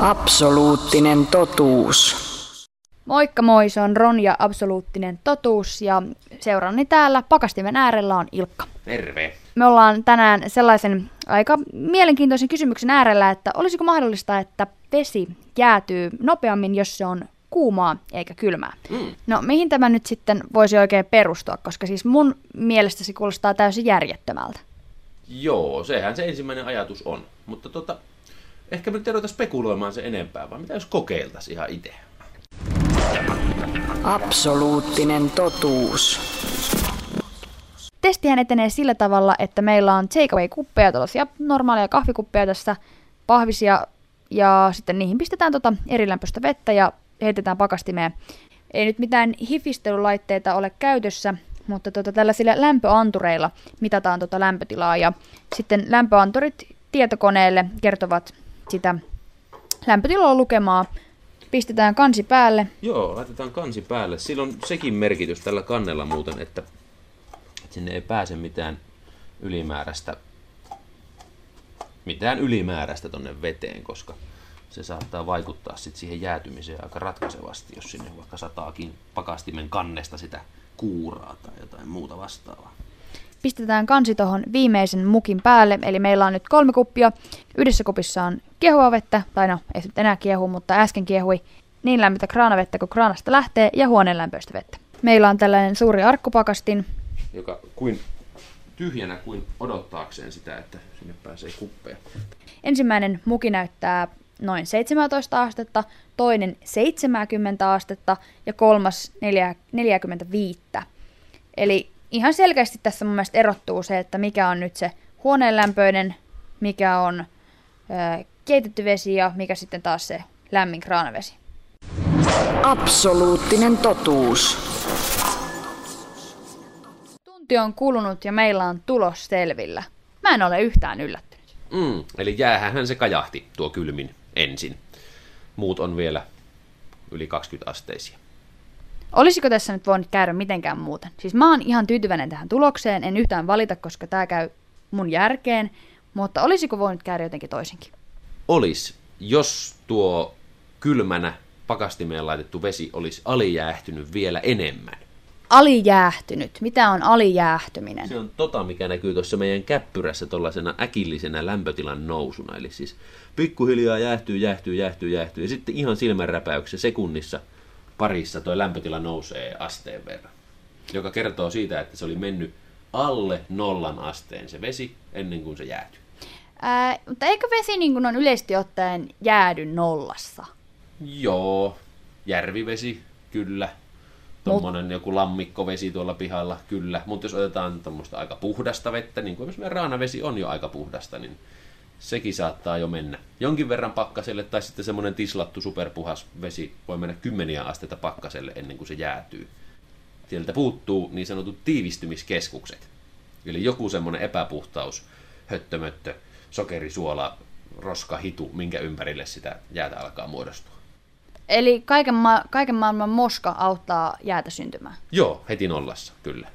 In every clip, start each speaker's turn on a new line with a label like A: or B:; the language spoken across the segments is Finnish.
A: Absoluuttinen totuus.
B: Moikka moi, se on Ronja Absoluuttinen totuus ja seurani täällä pakastimen äärellä on Ilkka.
C: Terve.
B: Me ollaan tänään sellaisen aika mielenkiintoisen kysymyksen äärellä, että olisiko mahdollista, että vesi jäätyy nopeammin, jos se on kuumaa eikä kylmää.
C: Mm.
B: No mihin tämä nyt sitten voisi oikein perustua, koska siis mun mielestä se kuulostaa täysin järjettömältä.
C: Joo, sehän se ensimmäinen ajatus on. Mutta tota, ehkä me nyt ei ruveta spekuloimaan se enempää, vaan mitä jos kokeiltaisiin ihan itse?
A: Absoluuttinen totuus.
B: Testihän etenee sillä tavalla, että meillä on takeaway-kuppeja, tällaisia normaaleja kahvikuppeja tässä, pahvisia, ja sitten niihin pistetään tota erilämpöistä vettä ja heitetään pakastimeen. Ei nyt mitään hifistelylaitteita ole käytössä, mutta tota, tällaisilla lämpöantureilla mitataan tota lämpötilaa ja sitten lämpöanturit tietokoneelle kertovat sitä lämpötilaa lukemaa. Pistetään kansi päälle.
C: Joo, laitetaan kansi päälle. Sillä on sekin merkitys tällä kannella muuten, että sinne ei pääse mitään ylimääräistä mitään ylimääräistä tonne veteen, koska se saattaa vaikuttaa sit siihen jäätymiseen aika ratkaisevasti, jos sinne vaikka sataakin pakastimen kannesta sitä kuuraa tai jotain muuta vastaavaa.
B: Pistetään kansi tuohon viimeisen mukin päälle, eli meillä on nyt kolme kuppia. Yhdessä kupissa on kiehua vettä, tai no ei se nyt enää kiehu, mutta äsken kiehui niin lämmintä kraanavettä kuin kraanasta lähtee ja huoneen lämpöistä vettä. Meillä on tällainen suuri arkkupakastin,
C: Joka kuin tyhjänä kuin odottaakseen sitä, että sinne pääsee kuppeja.
B: Ensimmäinen muki näyttää noin 17 astetta, toinen 70 astetta ja kolmas 4 45. Eli ihan selkeästi tässä mun mielestä erottuu se, että mikä on nyt se huoneenlämpöinen, mikä on ö, keitetty vesi ja mikä sitten taas se lämmin kraanavesi.
A: Absoluuttinen totuus.
B: Tunti on kulunut ja meillä on tulos selvillä. Mä en ole yhtään yllättynyt.
C: Mm, eli jäähän se kajahti tuo kylmin ensin. Muut on vielä yli 20 asteisia.
B: Olisiko tässä nyt voinut käydä mitenkään muuten? Siis mä oon ihan tyytyväinen tähän tulokseen, en yhtään valita, koska tää käy mun järkeen, mutta olisiko voinut käydä jotenkin toisinkin?
C: Olis, jos tuo kylmänä pakastimeen laitettu vesi olisi alijäähtynyt vielä enemmän.
B: Alijäähtynyt. Mitä on alijäähtyminen?
C: Se on tota, mikä näkyy tuossa meidän käppyrässä tuollaisena äkillisenä lämpötilan nousuna. Eli siis pikkuhiljaa jäähtyy, jäähtyy, jäähtyy, jäähtyy. Ja sitten ihan silmänräpäyksessä sekunnissa parissa tuo lämpötila nousee asteen verran. Joka kertoo siitä, että se oli mennyt alle nollan asteen se vesi ennen kuin se jäätyi.
B: Ää, mutta eikö vesi niin kuin on yleisesti ottaen jäädy nollassa?
C: Joo, järvivesi, kyllä. Tuommoinen joku lammikkovesi tuolla pihalla, kyllä. Mutta jos otetaan tuommoista aika puhdasta vettä, niin kuin esimerkiksi meidän raanavesi on jo aika puhdasta, niin sekin saattaa jo mennä jonkin verran pakkaselle, tai sitten semmoinen tislattu superpuhas vesi voi mennä kymmeniä asteita pakkaselle ennen kuin se jäätyy. Sieltä puuttuu niin sanotut tiivistymiskeskukset. Eli joku semmoinen epäpuhtaus, höttömöttö, sokerisuola, roska, hitu, minkä ympärille sitä jäätä alkaa muodostua.
B: Eli kaiken, ma- kaiken maailman moska auttaa jäätä syntymään.
C: Joo, heti nollassa, kyllä.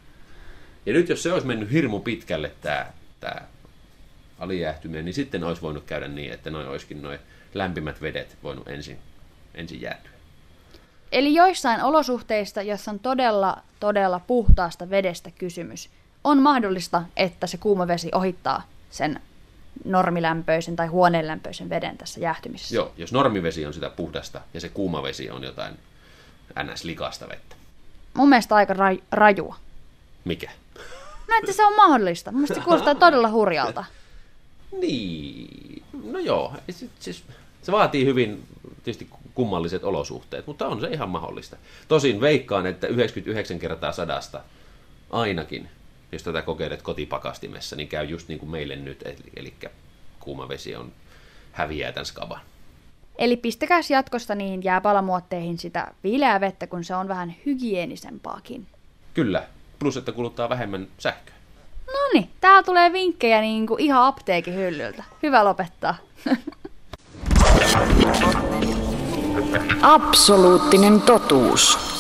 C: Ja nyt jos se olisi mennyt hirmu pitkälle tämä, tämä alijäähtyminen, niin sitten olisi voinut käydä niin, että noin olisikin noin lämpimät vedet voinut ensin, ensin jäätyä.
B: Eli joissain olosuhteissa, jossa on todella, todella puhtaasta vedestä kysymys, on mahdollista, että se kuuma vesi ohittaa sen normilämpöisen tai huoneenlämpöisen veden tässä jäähtymisessä.
C: Joo, jos normivesi on sitä puhdasta ja se kuuma vesi on jotain ns-likasta vettä.
B: Mun mielestä aika raj- rajua.
C: Mikä?
B: No, että se on mahdollista. Mun mielestä se kuulostaa todella hurjalta.
C: Niin, no joo, siis, se vaatii hyvin tietysti kummalliset olosuhteet, mutta on se ihan mahdollista. Tosin veikkaan, että 99 kertaa sadasta ainakin, jos tätä kokeilet kotipakastimessa, niin käy just niin kuin meille nyt, eli, eli kuuma vesi on häviää tämän skaban.
B: Eli pistäkääs jatkosta niihin jääpalamuotteihin sitä viileää vettä, kun se on vähän hygienisempaakin.
C: Kyllä, plus että kuluttaa vähemmän sähköä.
B: Niin, täällä tulee vinkkejä niin kuin ihan apteekin hyllyltä. Hyvä lopettaa.
A: Absoluuttinen totuus.